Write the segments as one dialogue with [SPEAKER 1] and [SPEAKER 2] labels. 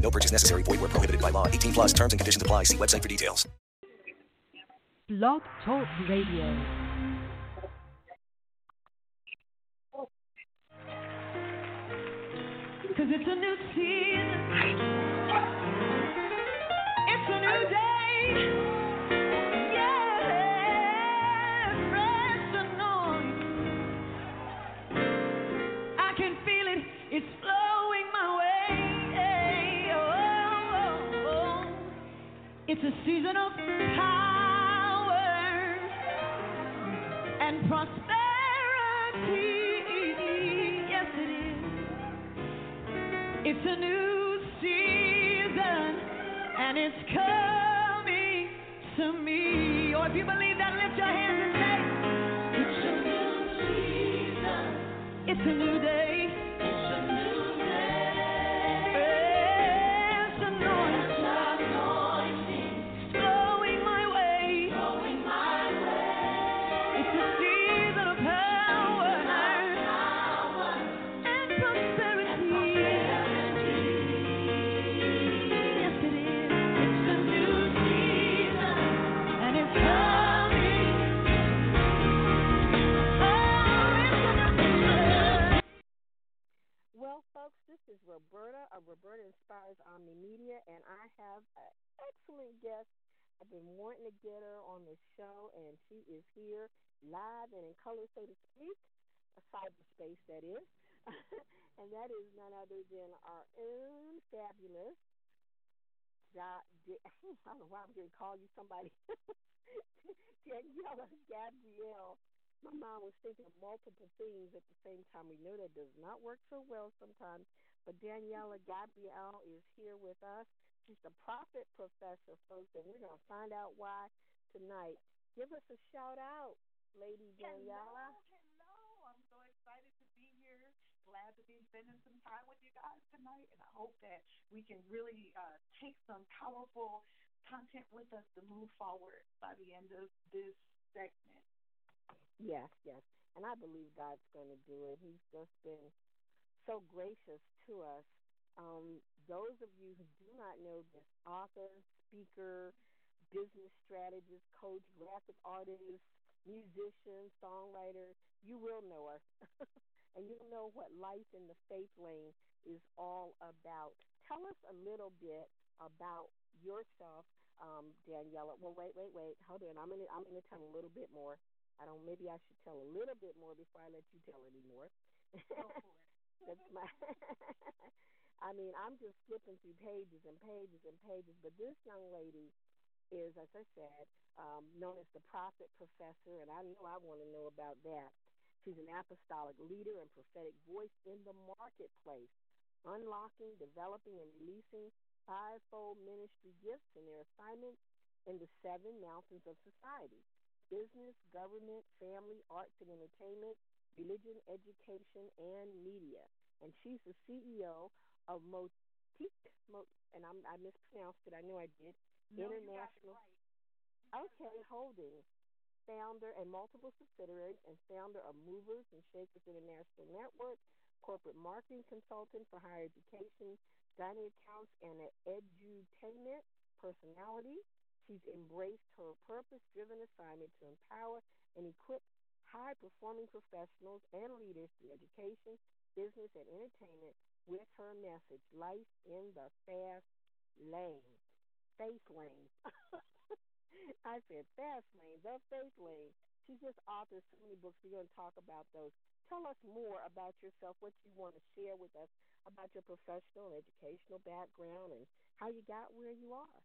[SPEAKER 1] No purchase necessary. Void where prohibited by law. 18 plus terms and conditions apply. See website for details.
[SPEAKER 2] Blog Talk Radio.
[SPEAKER 3] Cause it's a new season. It's a new day. It's a season of power and prosperity. Yes, it is. It's a new season and it's coming to me. Or if you believe that, lift your hands and say, It's a new season. It's a new day.
[SPEAKER 4] Omni Media, and I have an excellent guest. I've been wanting to get her on the show, and she is here live and in color, so to speak, a cyberspace, that is. and that is none other than our own fabulous. I don't know why I'm going to call you somebody. Daniela Gabrielle. My mom was thinking of multiple things at the same time. We know that does not work so well sometimes. But Daniela Gabrielle is here with us. She's the prophet professor, folks, and we're going to find out why tonight. Give us a shout out, Lady Daniela.
[SPEAKER 5] Hello, I'm so excited to be here. Glad to be spending some time with you guys tonight, and I hope that we can really uh, take some powerful content with us to move forward by the end of this segment.
[SPEAKER 4] Yes, yes. And I believe God's going to do it. He's just been so gracious to us. Um, those of you who do not know this author, speaker, business strategist, coach, graphic artist, musician, songwriter, you will know her. and you'll know what life in the faith lane is all about. Tell us a little bit about yourself, um, Daniela. Well, wait, wait, wait. Hold on. I'm gonna I'm gonna tell a little bit more. I don't. Maybe I should tell a little bit more before I let you tell any more. That's my. I mean, I'm just flipping through pages and pages and pages, but this young lady is, as I said, um, known as the prophet professor, and I know I want to know about that. She's an apostolic leader and prophetic voice in the marketplace, unlocking, developing, and releasing fivefold ministry gifts and their assignments in the seven mountains of society business, government, family, arts and entertainment, religion, education, and media. And she's the CEO of Motique, Mo- and I'm, I mispronounced it, I know I did,
[SPEAKER 5] No, you got it
[SPEAKER 4] International.
[SPEAKER 5] right.
[SPEAKER 4] Okay, Holdings, founder and multiple subsidiaries, and founder of Movers and Shakers International Network, corporate marketing consultant for higher education, dining accounts, and an edutainment personality. She's embraced her purpose driven assignment to empower and equip high performing professionals and leaders through education, business, and entertainment with her message Life in the Fast Lane. Faith Lane. I said fast lane, the faith lane. She just authored so many books. We're going to talk about those. Tell us more about yourself, what you want to share with us about your professional and educational background and how you got where you are.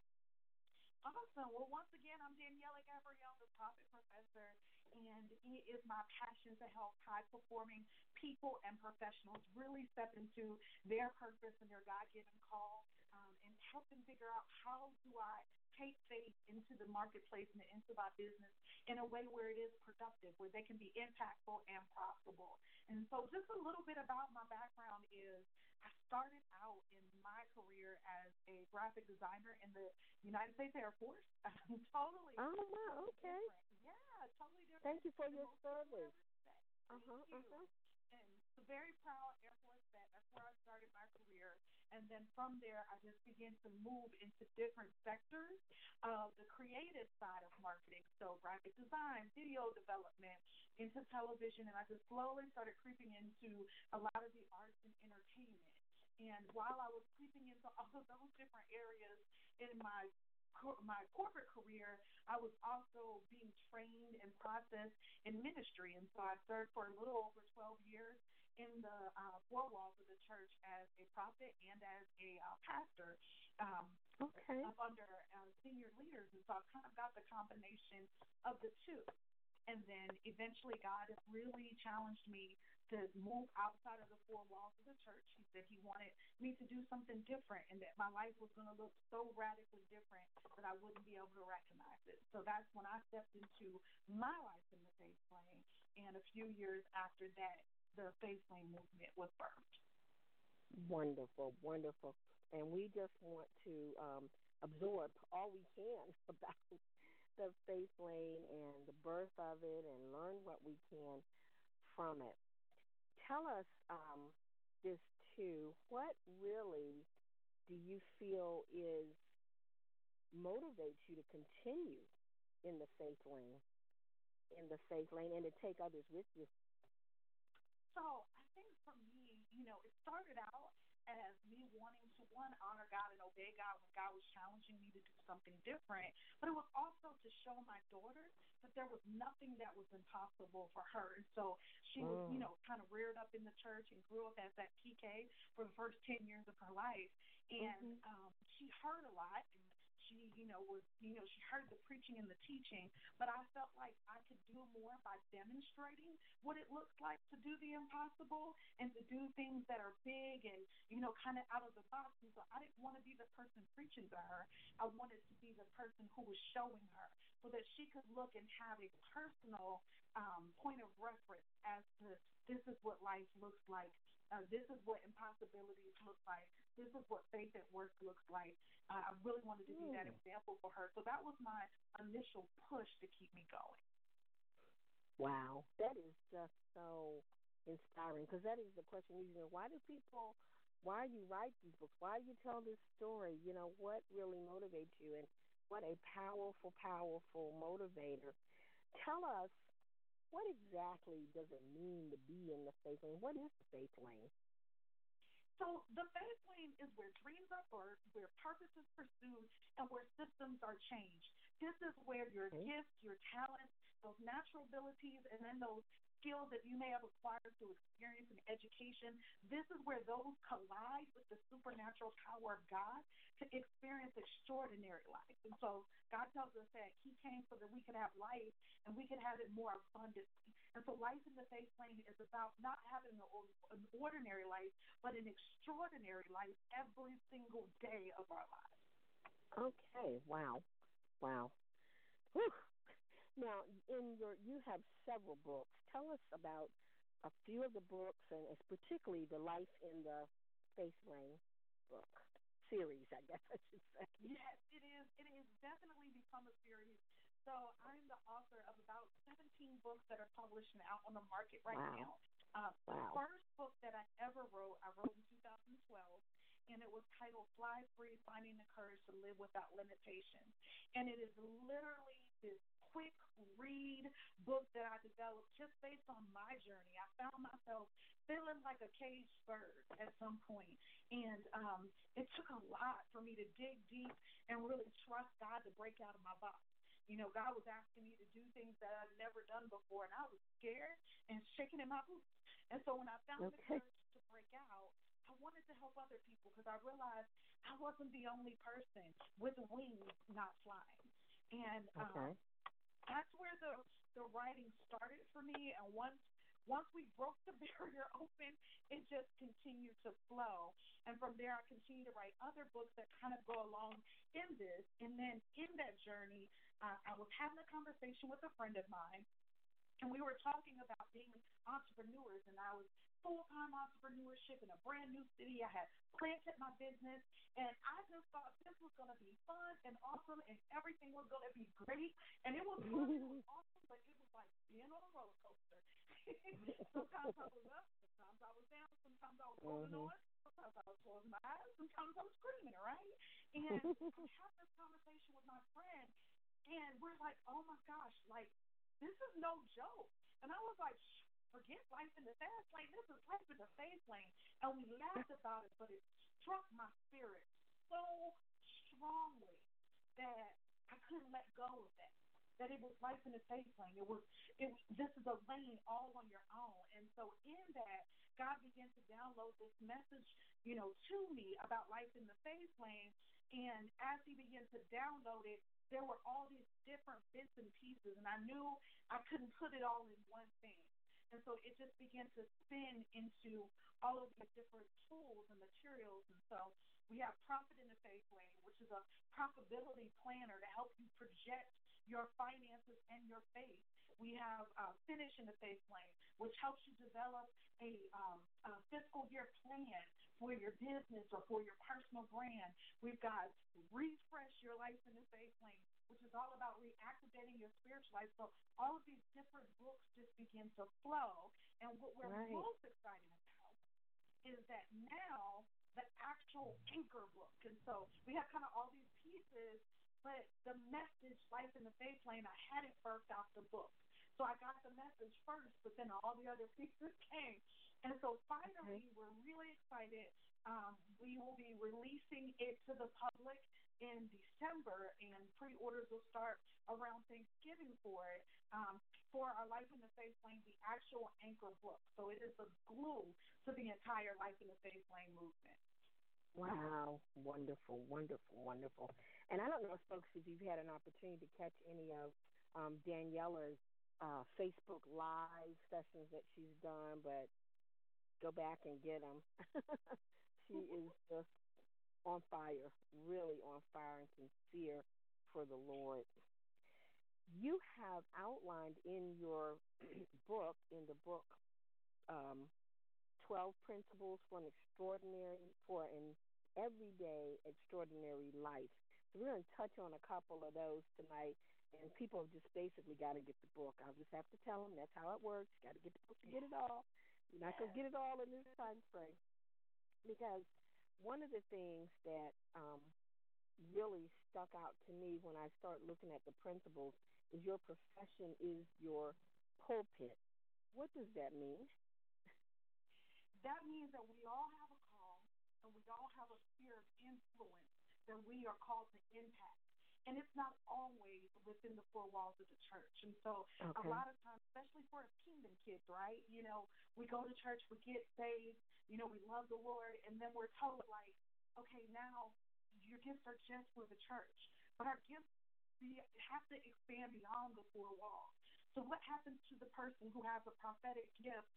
[SPEAKER 5] Awesome. Well, once again, I'm Daniela Gabrielle, the Prophet Professor, and it is my passion to help high performing people and professionals really step into their purpose and their God given call um, and help them figure out how do I take faith into the marketplace and into my business in a way where it is productive, where they can be impactful and profitable. And so, just a little bit about my background is I started out in my career as a graphic designer in the United States Air Force. totally.
[SPEAKER 4] Oh wow, okay.
[SPEAKER 5] Different. Yeah, totally different.
[SPEAKER 4] Thank you for your service.
[SPEAKER 5] Uh huh. Uh huh and very proud Air Force vet. That's where I started my career. And then from there, I just began to move into different sectors of the creative side of marketing. So graphic design, video development, into television. And I just slowly started creeping into a lot of the arts and entertainment. And while I was creeping into all of those different areas in my my corporate career, I was also being trained and processed in ministry, and so I served for a little over 12 years in the uh, four walls of the church as a prophet and as a uh, pastor. Um,
[SPEAKER 4] okay.
[SPEAKER 5] Up under uh, senior leaders, and so I kind of got the combination of the two. And then eventually, God has really challenged me to move outside of the four walls of the church. He said He wanted me to do something different and that my life was going to look so radically different that I wouldn't be able to recognize it. So that's when I stepped into my life in the faith lane. And a few years after that, the faith lane movement was birthed.
[SPEAKER 4] Wonderful, wonderful. And we just want to um, absorb all we can about the faith lane and the birth of it and learn what we can from it. Tell us um, this too. What really do you feel is motivates you to continue in the faith lane, in the faith lane, and to take others with you?
[SPEAKER 5] So I think for me, you know, it started out as me wanting to one honor God and obey God when God was challenging me to do something different, but it was also to show my daughter that there was nothing that was impossible for her. And so she was, you mm. know, kind of reared up in the church and grew up as that PK for the first ten years of her life, and mm-hmm. um, she heard a lot and she, you know, was, you know, she heard the preaching and the teaching, but I felt like I could do more by demonstrating what it looks like to do the impossible and to do things that are big and, you know, kind of out of the box. And so I didn't want to be the person preaching to her. I wanted to be the person who was showing her so that she could look and have a personal um, point of reference as to this is what life looks like. Uh, this is what impossibilities look like. This is what faith at work looks like. Uh, I really wanted to be that hmm. example for her. So that was my initial push to keep me going.
[SPEAKER 4] Wow, that is just so inspiring because that is the question you know why do people why do you write these books why do you tell this story you know what really motivates you and what a powerful powerful motivator tell us what exactly does it mean to be in the faith lane? What is the faith lane?
[SPEAKER 5] So the faith lane is where dreams are birthed, where purpose is pursued, and where systems are changed. This is where your okay. gifts, your talents, those natural abilities, and then those skills that you may have acquired through experience and education. This is where those collide with the supernatural power of God to experience extraordinary life. And so God tells us that He came so that we could have life and we could have it more abundantly. And so life in the faith lane is about not having an ordinary life, but an extraordinary life every single day of our lives.
[SPEAKER 4] Okay. Wow. Wow. Whew. Now, in your you have several books. Tell us about a few of the books, and it's particularly the Life in the Faith Lane book series, I guess I should say.
[SPEAKER 5] Yes, it is. It has definitely become a series. So I'm the author of about 17 books that are published and out on the market right
[SPEAKER 4] wow.
[SPEAKER 5] now. Uh,
[SPEAKER 4] wow.
[SPEAKER 5] The first book that I ever wrote, I wrote in 2012, and it was titled Fly Free Finding the Courage to Live Without Limitations. And it is literally this quick read book that I developed just based on my journey. I found myself feeling like a caged bird at some point, and um, it took a lot for me to dig deep and really trust God to break out of my box. You know, God was asking me to do things that I'd never done before, and I was scared and shaking in my boots. And so when I found
[SPEAKER 4] okay.
[SPEAKER 5] the courage to break out, I wanted to help other people because I realized I wasn't the only person with wings not flying. And um, that's where the the writing started for me. And once once we broke the barrier open, it just continued to flow. And from there, I continued to write other books that kind of go along in this. And then in that journey, uh, I was having a conversation with a friend of mine, and we were talking about being entrepreneurs, and I was full time entrepreneurship in a brand new city. I had planted my business, and I just thought this was going to be fun and awesome, and everything was going to be great. And it was fun, it was awesome, but it was like being on a roller coaster. sometimes I was up, sometimes I was down, sometimes I was holding mm-hmm. on, sometimes I was closing my eyes, sometimes I was screaming, right? And I had this conversation with my friend, and we're like, oh my gosh, like this is no joke. And I was like, forget life in the fast lane. This is life in the faith lane. And we laughed about it, but it struck my spirit so strongly that I couldn't let go of that. That it was life in the faith lane. It was it this is a lane all on your own. And so in that, God began to download this message, you know, to me about life in the faith lane. And as he began to download it, there were all these different bits and pieces, and I knew I couldn't put it all in one thing. And so it just began to spin into all of these different tools and materials. And so we have Profit in the Faith Lane, which is a profitability planner to help you project your finances and your faith. We have uh, Finish in the Faith Lane, which helps you develop a, um, a fiscal year plan for your business or for your personal brand. We've got Refresh Your Life in the Faith Lane, which is all about reactivating your spiritual life. So all of these different books just begin to flow. And what we're right. most excited about is that now the actual anchor book. And so we have kind of all these pieces but the message, In the Faith Lane, I had it first off the book. So I got the message first, but then all the other pieces came. And so finally, we're really excited. Um, we will be releasing it to the public in December, and pre orders will start around Thanksgiving for it. Um, for our Life in the Faith Lane, the actual anchor book. So it is the glue to the entire Life in the Faith Lane movement.
[SPEAKER 4] Wow, wonderful, wonderful, wonderful. And I don't know, folks, if you've had an opportunity to catch any of um, Daniela's uh, Facebook Live sessions that she's done, but go back and get them. she is just on fire, really on fire and sincere for the Lord. You have outlined in your book, in the book, um, 12 principles for an extraordinary, for an everyday extraordinary life. So we're going to touch on a couple of those tonight, and people have just basically got to get the book. I'll just have to tell them that's how it works. Got to get the book to get it all. You're not going to get it all in this time frame because one of the things that um, really stuck out to me when I start looking at the principles is your profession is your pulpit. What does that mean?
[SPEAKER 5] That means that we all have a call and we all have a sphere of influence that we are called to impact. And it's not always within the four walls of the church. And so okay. a lot of times, especially for us kingdom kids, right? You know, we go to church, we get saved, you know, we love the Lord, and then we're told like, okay, now your gifts are just for the church. But our gifts we have to expand beyond the four walls. So what happens to the person who has a prophetic gift,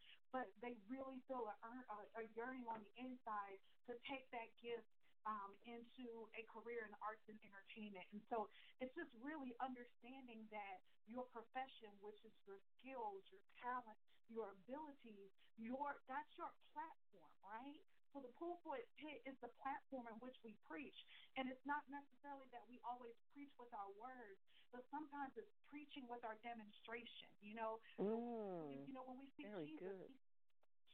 [SPEAKER 5] really feel a, a, a yearning on the inside to take that gift um, into a career in arts and entertainment. And so it's just really understanding that your profession, which is your skills, your talent, your abilities, your that's your platform, right? So the pulpit pit is the platform in which we preach. And it's not necessarily that we always preach with our words, but sometimes it's preaching with our demonstration. You know,
[SPEAKER 4] mm,
[SPEAKER 5] you know when we see
[SPEAKER 4] Jesus,
[SPEAKER 5] good. He,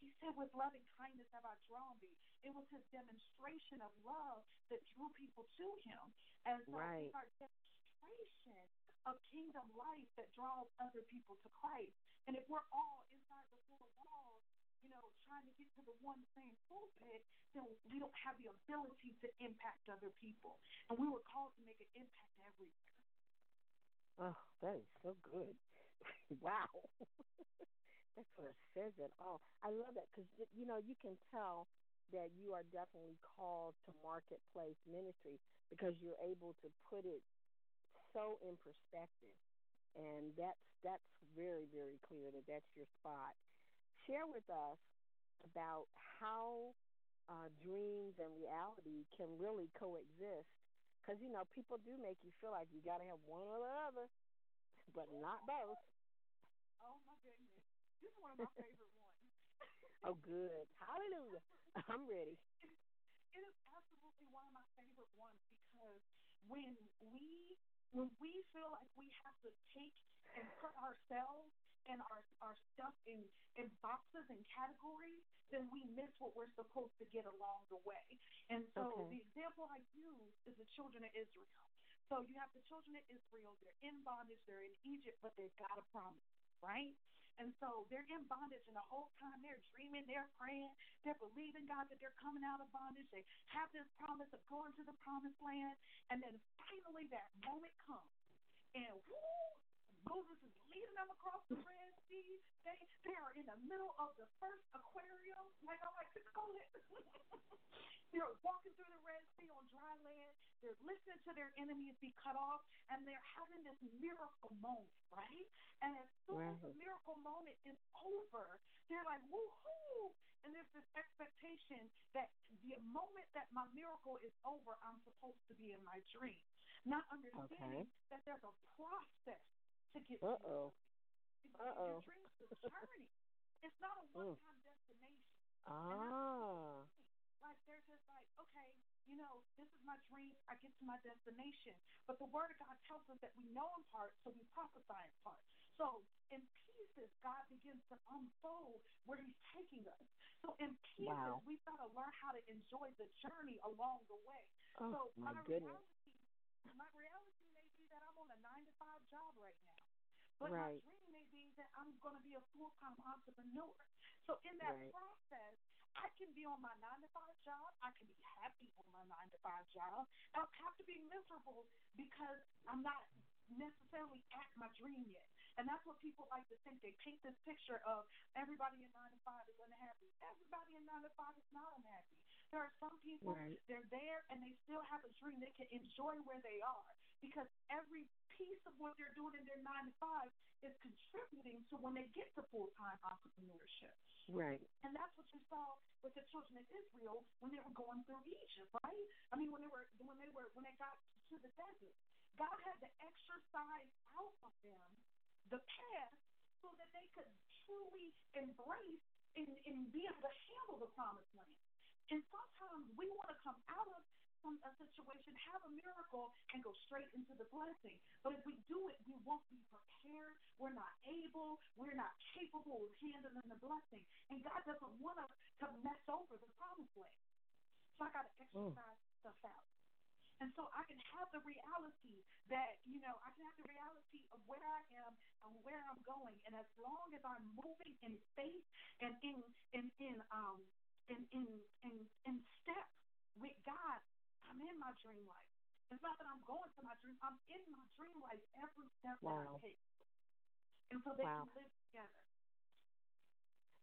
[SPEAKER 5] he said, "With loving kindness have I drawn thee." It was his demonstration of love that drew people to him, and so
[SPEAKER 4] right.
[SPEAKER 5] it's our demonstration of kingdom life that draws other people to Christ. And if we're all inside the four walls, you know, trying to get to the one same pulpit, then we don't have the ability to impact other people. And we were called to make an impact everywhere.
[SPEAKER 4] Oh, that is so good. wow. That's what it says it all. I love that because, you know, you can tell that you are definitely called to marketplace ministry because you're able to put it so in perspective. And that's that's very very clear that that's your spot share with us about how uh, dreams and reality can really coexist because you know people do make you feel like you got to have one or the other, but not both.
[SPEAKER 5] Oh this is one of my favorite ones.
[SPEAKER 4] oh, good. Hallelujah. I'm ready.
[SPEAKER 5] It is absolutely one of my favorite ones because when we when we feel like we have to take and put ourselves and our our stuff in in boxes and categories, then we miss what we're supposed to get along the way. And so
[SPEAKER 4] Okay.
[SPEAKER 5] the example I use is the children of Israel. So you have the children of Israel, they're in bondage, they're in Egypt, but they've got a promise, right? And so they're in bondage, and the whole time they're dreaming, they're praying, they're believing God that they're coming out of bondage. They have this promise of going to the promised land, and then finally that moment comes, and whoo, Moses is them across the Red Sea. They they are in the middle of the first aquarium, like I'm like to call it. they're walking through the Red Sea on dry land. They're listening to their enemies be cut off, and they're having this miracle moment, right? And as soon as the miracle moment is over, they're like, woohoo! And there's this expectation that the moment that my miracle is over, I'm supposed to be in my dream. Not understanding
[SPEAKER 4] Okay.
[SPEAKER 5] that there's a process to get
[SPEAKER 4] uh oh Uh-oh.
[SPEAKER 5] Your dream is a journey. It's not a one time destination.
[SPEAKER 4] Ah.
[SPEAKER 5] Like they're just like, okay, you know, this is my dream. I get to my destination. But the Word of God tells us that we know in part, so we prophesy in part. So in pieces, God begins to unfold where He's taking us. So in pieces,
[SPEAKER 4] Wow.
[SPEAKER 5] we've got to learn how to enjoy the journey along the way.
[SPEAKER 4] Oh,
[SPEAKER 5] so
[SPEAKER 4] my
[SPEAKER 5] my
[SPEAKER 4] goodness.
[SPEAKER 5] reality, my reality may be that I'm on a nine to five job right now. But
[SPEAKER 4] Right.
[SPEAKER 5] my dream may be that I'm going to be a full time entrepreneur. So in that
[SPEAKER 4] Right.
[SPEAKER 5] process, I can be on my nine to five job. I can be happy on my nine to five job. I don't have to be miserable because I'm not necessarily at my dream yet. And that's what people like to think. They paint this picture of everybody in nine to five is unhappy. Everybody in nine to five is not unhappy. There are some people
[SPEAKER 4] Right.
[SPEAKER 5] they're there and they still have a dream. They can enjoy where they are because every piece of what they're doing in their nine to five is contributing to when they get to full time entrepreneurship.
[SPEAKER 4] Right.
[SPEAKER 5] And that's what you saw with the children of Israel when they were going through Egypt, right? I mean, when they were when they were when they got to the desert, God had to exercise out of them the past so that they could truly embrace and, and be able to handle the promised land. And sometimes we want to come out of some a situation, have a miracle, and go straight into the blessing. But if we do it, we won't be prepared. We're not able. We're not capable of handling the blessing. And God doesn't want us to mess over the promised land. So I got to exercise stuff out. And so I can have the reality that, you know, I can have the reality of where I am and where I'm going. And as long as I'm moving in faith and in in in um in in in, in step with God, I'm in my dream life. It's not that I'm going to my dream, I'm in my dream life every step that
[SPEAKER 4] Wow.
[SPEAKER 5] I take. And so they
[SPEAKER 4] Wow.
[SPEAKER 5] can live together.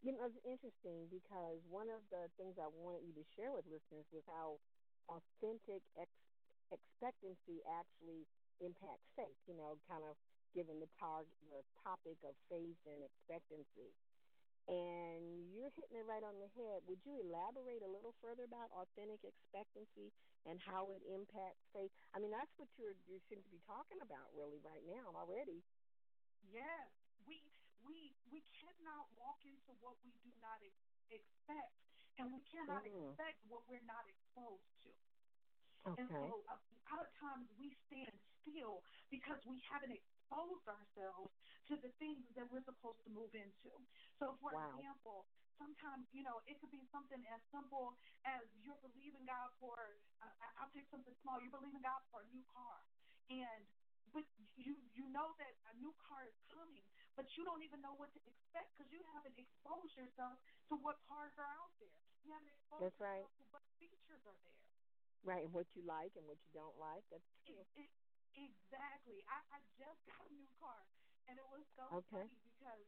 [SPEAKER 4] You know, it's interesting because one of the things I wanted you to share with listeners was how authentic ex- expectancy actually impacts faith. You know, kind of given the target, the topic of faith and expectancy. And you're hitting it right on the head. Would you elaborate a little further about authentic expectancy and how it impacts faith? I mean, that's what you're you seem to be talking about really right now already.
[SPEAKER 5] Yes, we we we cannot walk into what we do not ex- expect, and we cannot
[SPEAKER 4] Mhm.
[SPEAKER 5] expect what we're not exposed to.
[SPEAKER 4] Okay.
[SPEAKER 5] And so, a lot of times we stand still because we haven't exposed ourselves to the things that we're supposed to move into. So, for
[SPEAKER 4] Wow.
[SPEAKER 5] example, sometimes you know it could be something as simple as you're believing God for. Uh, I'll take something small. You're believing God for a new car, and but you you know that a new car is coming, but you don't even know what to expect because you haven't exposed yourself to what cars are out there. You haven't exposed
[SPEAKER 4] That's right.
[SPEAKER 5] yourself to what features are there.
[SPEAKER 4] Right, and what you like and what you don't like. That's true.
[SPEAKER 5] It, it, exactly. I, I just got a new car, and it was so
[SPEAKER 4] Okay.
[SPEAKER 5] funny because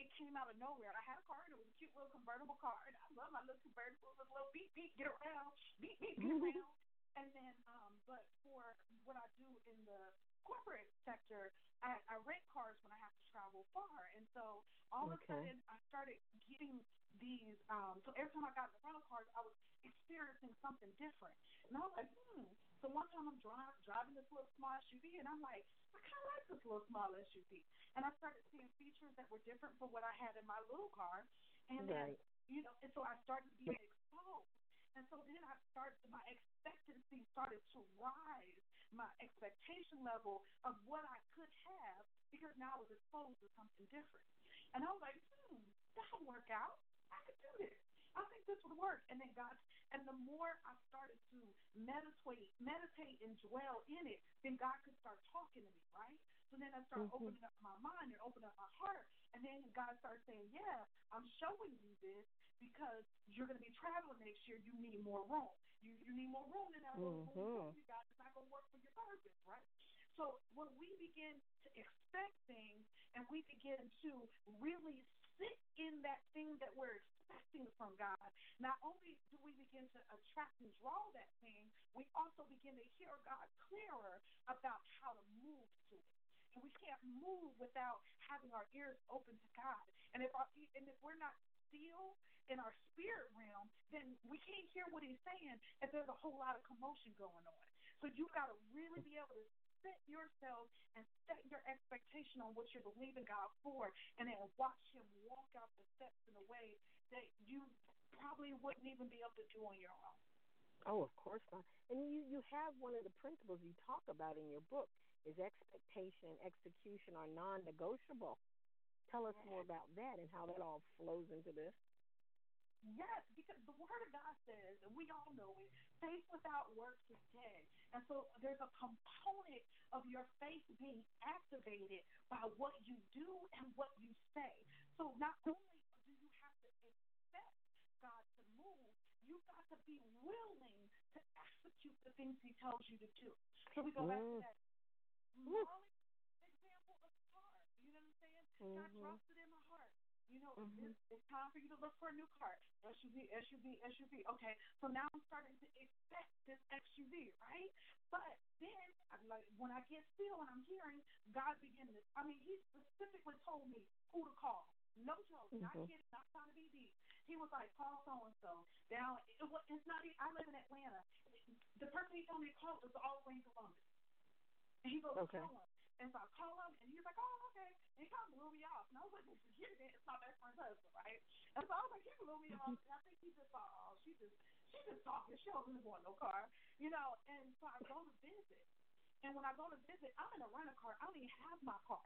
[SPEAKER 5] it came out of nowhere. I had a car, and it was a cute little convertible car, and I love my little convertible. It was a little beep beep, get around, beep beep, get around. And then, um, but for what I do in the corporate sector, I, I rent cars when I have to travel far, and so all of a sudden I started getting these. Um, so every time I got in the rental cars, I was experiencing something different, and I was like, hmm, So one time I'm driving driving this little small SUV, and I'm like, I kind of like this little small SUV. And I started seeing features that were different from what I had in my little car, and
[SPEAKER 4] right.
[SPEAKER 5] then you know, and so I started being exposed. And so then I started, my expectancy started to rise, my expectation level of what I could have, because now I was exposed to something different. And I was like, hmm, that'll work out. I could do this. I think this would work. And then God, and the more I started to meditate, meditate and dwell in it, then God could start talking to me, right? So then I start
[SPEAKER 4] mm-hmm.
[SPEAKER 5] opening up my mind and opening up my heart. And then God started saying, yeah, I'm showing you this because you're going to be traveling next year. You need more room. You you need more room in that room.
[SPEAKER 4] Mm-hmm.
[SPEAKER 5] You got it's not going to work for your purpose, right? So when we begin to expect things and we begin to really sit in that thing that we're expecting from God, not only do we begin to attract and draw that thing, we also begin to hear God clearer about how to move to it. And we can't move without having our ears open to God. And if our, and if we're not still in our spirit realm, then we can't hear what He's saying if there's a whole lot of commotion going on. So you got to really be able to set yourself and set your expectation on what you're believing God for, and then watch Him walk out the steps in a way that you wouldn't even be able to do on your own.
[SPEAKER 4] Oh, of course not. And you you have one of the principles you talk about in your book is expectation and execution are non-negotiable. Tell us more about that and how that all flows into this.
[SPEAKER 5] Yes, because the Word of God says, and we all know it, faith without works is dead. And so there's a component of your faith being activated by what you do and what you say. So not only do you have to expect God to move, you've got to be willing to execute the things He tells you to do. So we go back to that Molly example of the car. You know what I'm saying?
[SPEAKER 4] Mm-hmm.
[SPEAKER 5] God drops it in my heart. You know,
[SPEAKER 4] mm-hmm.
[SPEAKER 5] it's, it's time for you to look for a new car. SUV, SUV, SUV. Okay, so now I'm starting to expect this SUV, right? But then, I'm like, when I get still and I'm hearing God begin to, I mean, He specifically told me who to call. No joke, mm-hmm. not kidding, not trying to be deep. He was like, call so and so. Now, it, it's not. Even I live in Atlanta. The person he told me to call was all the way in Columbus. And he goes,
[SPEAKER 4] okay.
[SPEAKER 5] call him. And so I call him, and he's like, oh, okay. And he kind of blew me off. And I was like, forget it. It's my best friend's husband, right? And so I was like, he blew me off. And I think he just thought, oh, she just, she just talking. She don't really want no car, you know. And so I go to visit. And when I go to visit, I'm in a rental car. I don't even have my car.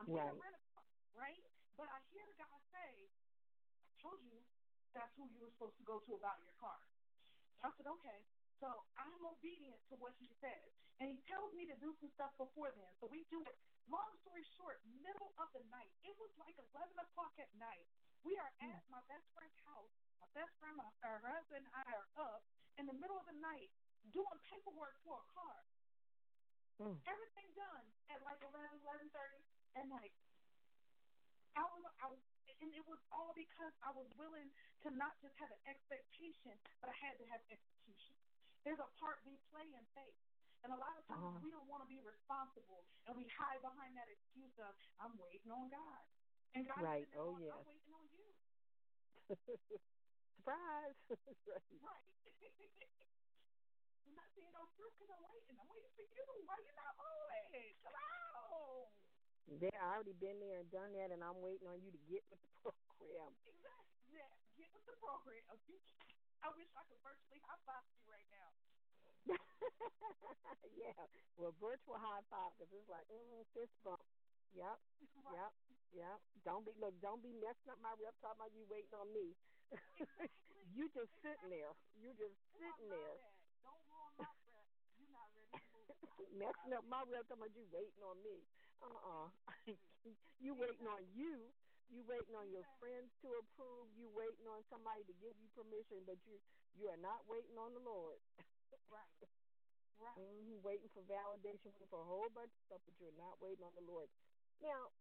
[SPEAKER 5] I'm
[SPEAKER 4] right.
[SPEAKER 5] in a rental car, right? But I hear God say, I told you that's who you were supposed to go to about your car. I said, okay. So I'm obedient to what he says. And he tells me to do some stuff before then. So we do it. Long story short, middle of the night. It was like 11 o'clock at night. We are at my best friend's house. My best friend, my, her husband, and I are up in the middle of the night doing paperwork for a car.
[SPEAKER 4] Mm.
[SPEAKER 5] Everything done at like 11, 11.30 at night. I was, I was, and it was all because I was willing to not just have an expectation, but I had to have execution. There's a part we play in faith. And a lot of times
[SPEAKER 4] uh-huh.
[SPEAKER 5] we don't want to be responsible, and we hide behind that excuse of "I'm waiting on God," and God
[SPEAKER 4] right. oh
[SPEAKER 5] on,
[SPEAKER 4] yes.
[SPEAKER 5] I'm waiting on you.
[SPEAKER 4] Surprise! right.
[SPEAKER 5] Right. I'm not seeing no fruit because I'm waiting. I'm waiting for you. Why you not moving? Come on.
[SPEAKER 4] There, I already been there and done that, and I'm waiting on you to get with the program.
[SPEAKER 5] Exactly. Yeah, get with the program. I wish I could virtually high five you right now.
[SPEAKER 4] yeah, well, virtual high five because it's like mm, fist bump. Yep, yep, yep. Don't be look. Don't be messing up my rep. Talking about you waiting on me.
[SPEAKER 5] Exactly.
[SPEAKER 4] you just sitting there. You just sitting there.
[SPEAKER 5] Don't ruin my rep. You're not ready to move.
[SPEAKER 4] messing up my rep. Talking about you waiting on me. Uh uh you waiting on you. You waiting on your friends to approve. You waiting on somebody to give you permission, but you you are not waiting on the Lord.
[SPEAKER 5] Right. Right.
[SPEAKER 4] Mm-hmm. Waiting for validation, waiting for a whole bunch of stuff, but you're not waiting on the Lord. Now,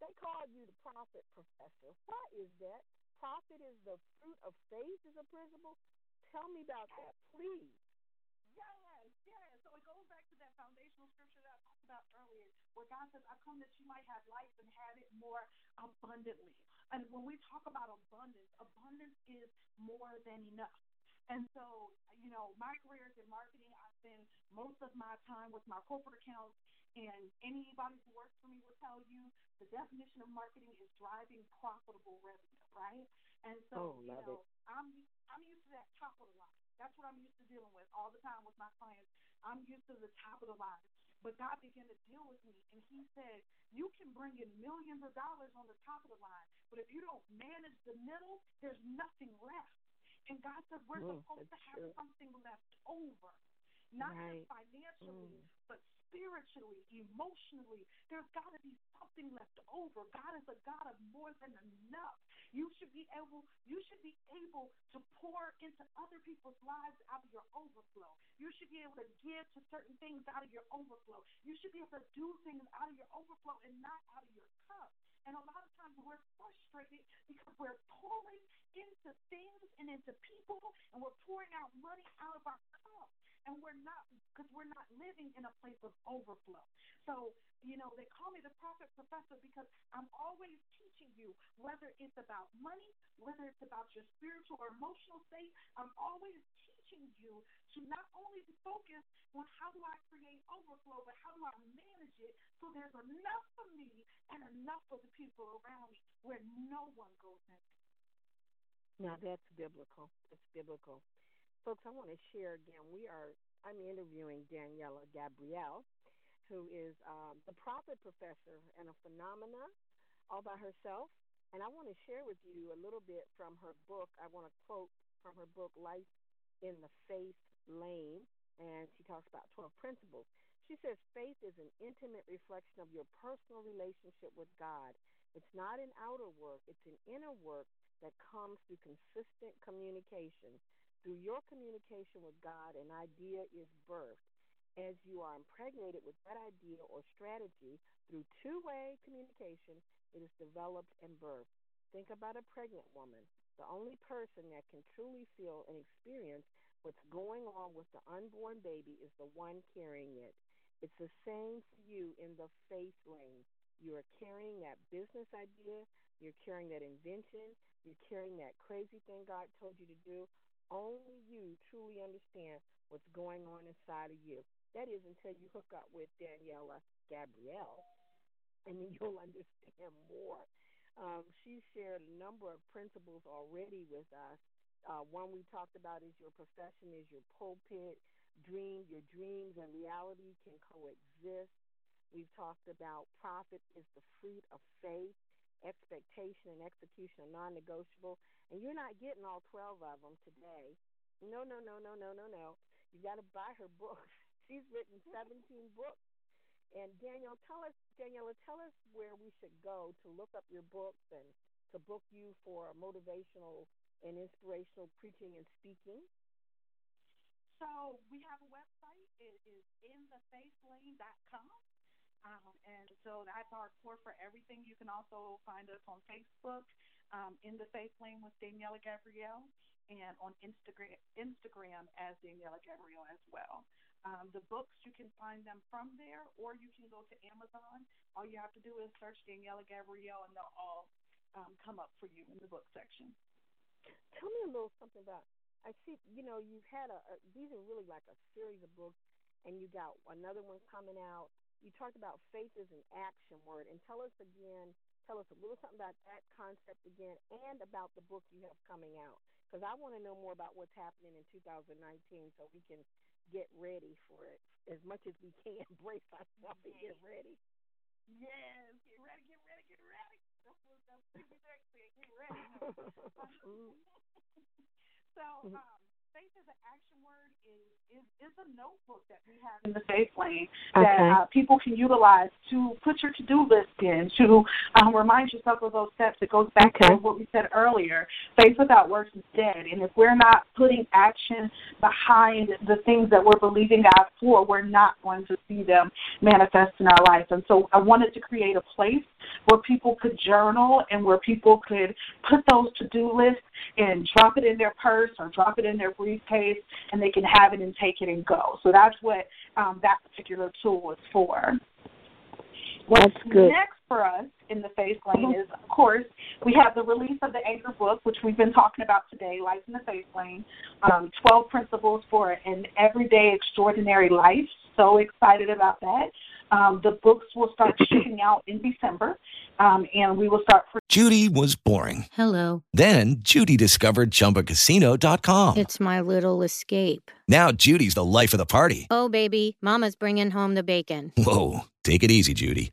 [SPEAKER 4] they called you the prophet professor. What is that? Profit is the fruit of faith is a principle. Tell me about that, please.
[SPEAKER 5] Yes, yes. So it goes back to that foundational scripture that I talked about earlier, where God says, I come that you might have life and have it more abundantly. And when we talk about abundance, abundance is more than enough. And so, you know, my career is in marketing. I spend most of my time with my corporate accounts, and anybody who works for me will tell you the definition of marketing is driving profitable revenue, right? And so,
[SPEAKER 4] Oh,
[SPEAKER 5] you know, I'm I'm used to that top of the line. That's what I'm used to dealing with all the time with my clients. I'm used to the top of the line. But God began to deal with me, and He said, You can bring in millions of dollars on the top of the line, but if you don't manage the middle, there's nothing left. And God said, We're
[SPEAKER 4] Mm,
[SPEAKER 5] supposed to have
[SPEAKER 4] true.
[SPEAKER 5] something left over, not
[SPEAKER 4] Right.
[SPEAKER 5] just financially,
[SPEAKER 4] Mm.
[SPEAKER 5] but spiritually, emotionally. There's got to be something left over. God is a God of more than enough. You should be able you should be able to pour into other people's lives out of your overflow. You should be able to give to certain things out of your overflow. You should be able to do things out of your overflow and not out of your cup. And a lot of times we're frustrated because we're pouring into things and into people and we're pouring out money out of our cup. And we're not because we're not living in a place of overflow. So, you know, they call me the prophet professor because I'm always teaching you whether it's about money, whether it's about your spiritual or emotional state. I'm always teaching you to not only focus on how do I create overflow, but how do I manage it so there's enough for me and enough for the people around me where no one goes in.
[SPEAKER 4] Now that's biblical. That's biblical. Folks, I want to share again. We are I'm interviewing Daniela Gabrielle, who is um, the prophet professor and a phenomena all by herself. And I want to share with you a little bit from her book. I want to quote from her book, Life in the Faith Lane. And she talks about 12 principles. She says faith is an intimate reflection of your personal relationship with God. It's not an outer work, it's an inner work that comes through consistent communication. Through your communication with God, an idea is birthed. As you are impregnated with that idea or strategy through two way communication, it is developed and birthed. Think about a pregnant woman. The only person that can truly feel and experience what's going on with the unborn baby is the one carrying it. It's the same for you in the faith lane. You are carrying that business idea, you're carrying that invention, you're carrying that crazy thing God told you to do. Only you truly understand what's going on inside of you. That is until you hook up with Daniela Gabrielle, and then you'll understand more. Um, she shared a number of principles already with us. Uh, one we talked about is your profession is your pulpit. Dream, your dreams and reality can coexist. We've talked about profit is the fruit of faith. Expectation and execution are non negotiable. And you're not getting all 12 of them today. No, no, no, no, no, no, no. You've got to buy her books. She's written 17 books. And Danielle, tell us, Daniela, tell us where we should go to look up your books and to book you for motivational and inspirational preaching and speaking.
[SPEAKER 5] So we have a website. It is inthefaithlane.com. Um, and so that's our core for everything. You can also find us on Facebook, um, in the Faith Lane with Daniela Gabrielle, and on Instagram, Instagram as Daniela Gabrielle as well. Um, the books you can find them from there, or you can go to Amazon. All you have to do is search Daniela Gabrielle, and they'll all um, come up for you in the book section.
[SPEAKER 4] Tell me a little something about. I see, you know, you've had a, a these are really like a series of books, and you got another one coming out. You talked about faith is an action word, and tell us again, tell us a little something about that concept again, and about the book you have coming out, because I want to know more about what's happening in 2019, so we can get ready for it as much as we can. Brace ourselves and get ready.
[SPEAKER 5] Yes, get ready, get ready, get ready. That's what that's what. Get ready. So, um, as an action word is, is is a notebook that we have in the faith lane that uh, people can utilize to put your to do list in to um, remind yourself of those steps. It goes back
[SPEAKER 4] Okay.
[SPEAKER 5] to what we said earlier. Faith without works is dead, and if we're not putting action behind the things that we're believing God for, we're not going to see them manifest in our life. And so, I wanted to create a place where people could journal and where people could put those to do lists and drop it in their purse or drop it in their briefcase and they can have it and take it and go. So that's what um, that particular tool is for. What's
[SPEAKER 4] That's good.
[SPEAKER 5] next for us in the faith lane is, of course, we have the release of the Anchor book, which we've been talking about today, Life in the Faith Lane, um, 12 Principles for an Everyday Extraordinary Life. So excited about that. Um, the books will start shipping out in December, um, and we will start. For-
[SPEAKER 1] Judy was boring.
[SPEAKER 6] Hello.
[SPEAKER 1] Then Judy discovered ChumbaCasino.com.
[SPEAKER 6] It's my little escape.
[SPEAKER 1] Now Judy's the life of the party.
[SPEAKER 6] Oh, baby, Mama's bringing home the bacon.
[SPEAKER 1] Whoa, take it easy, Judy.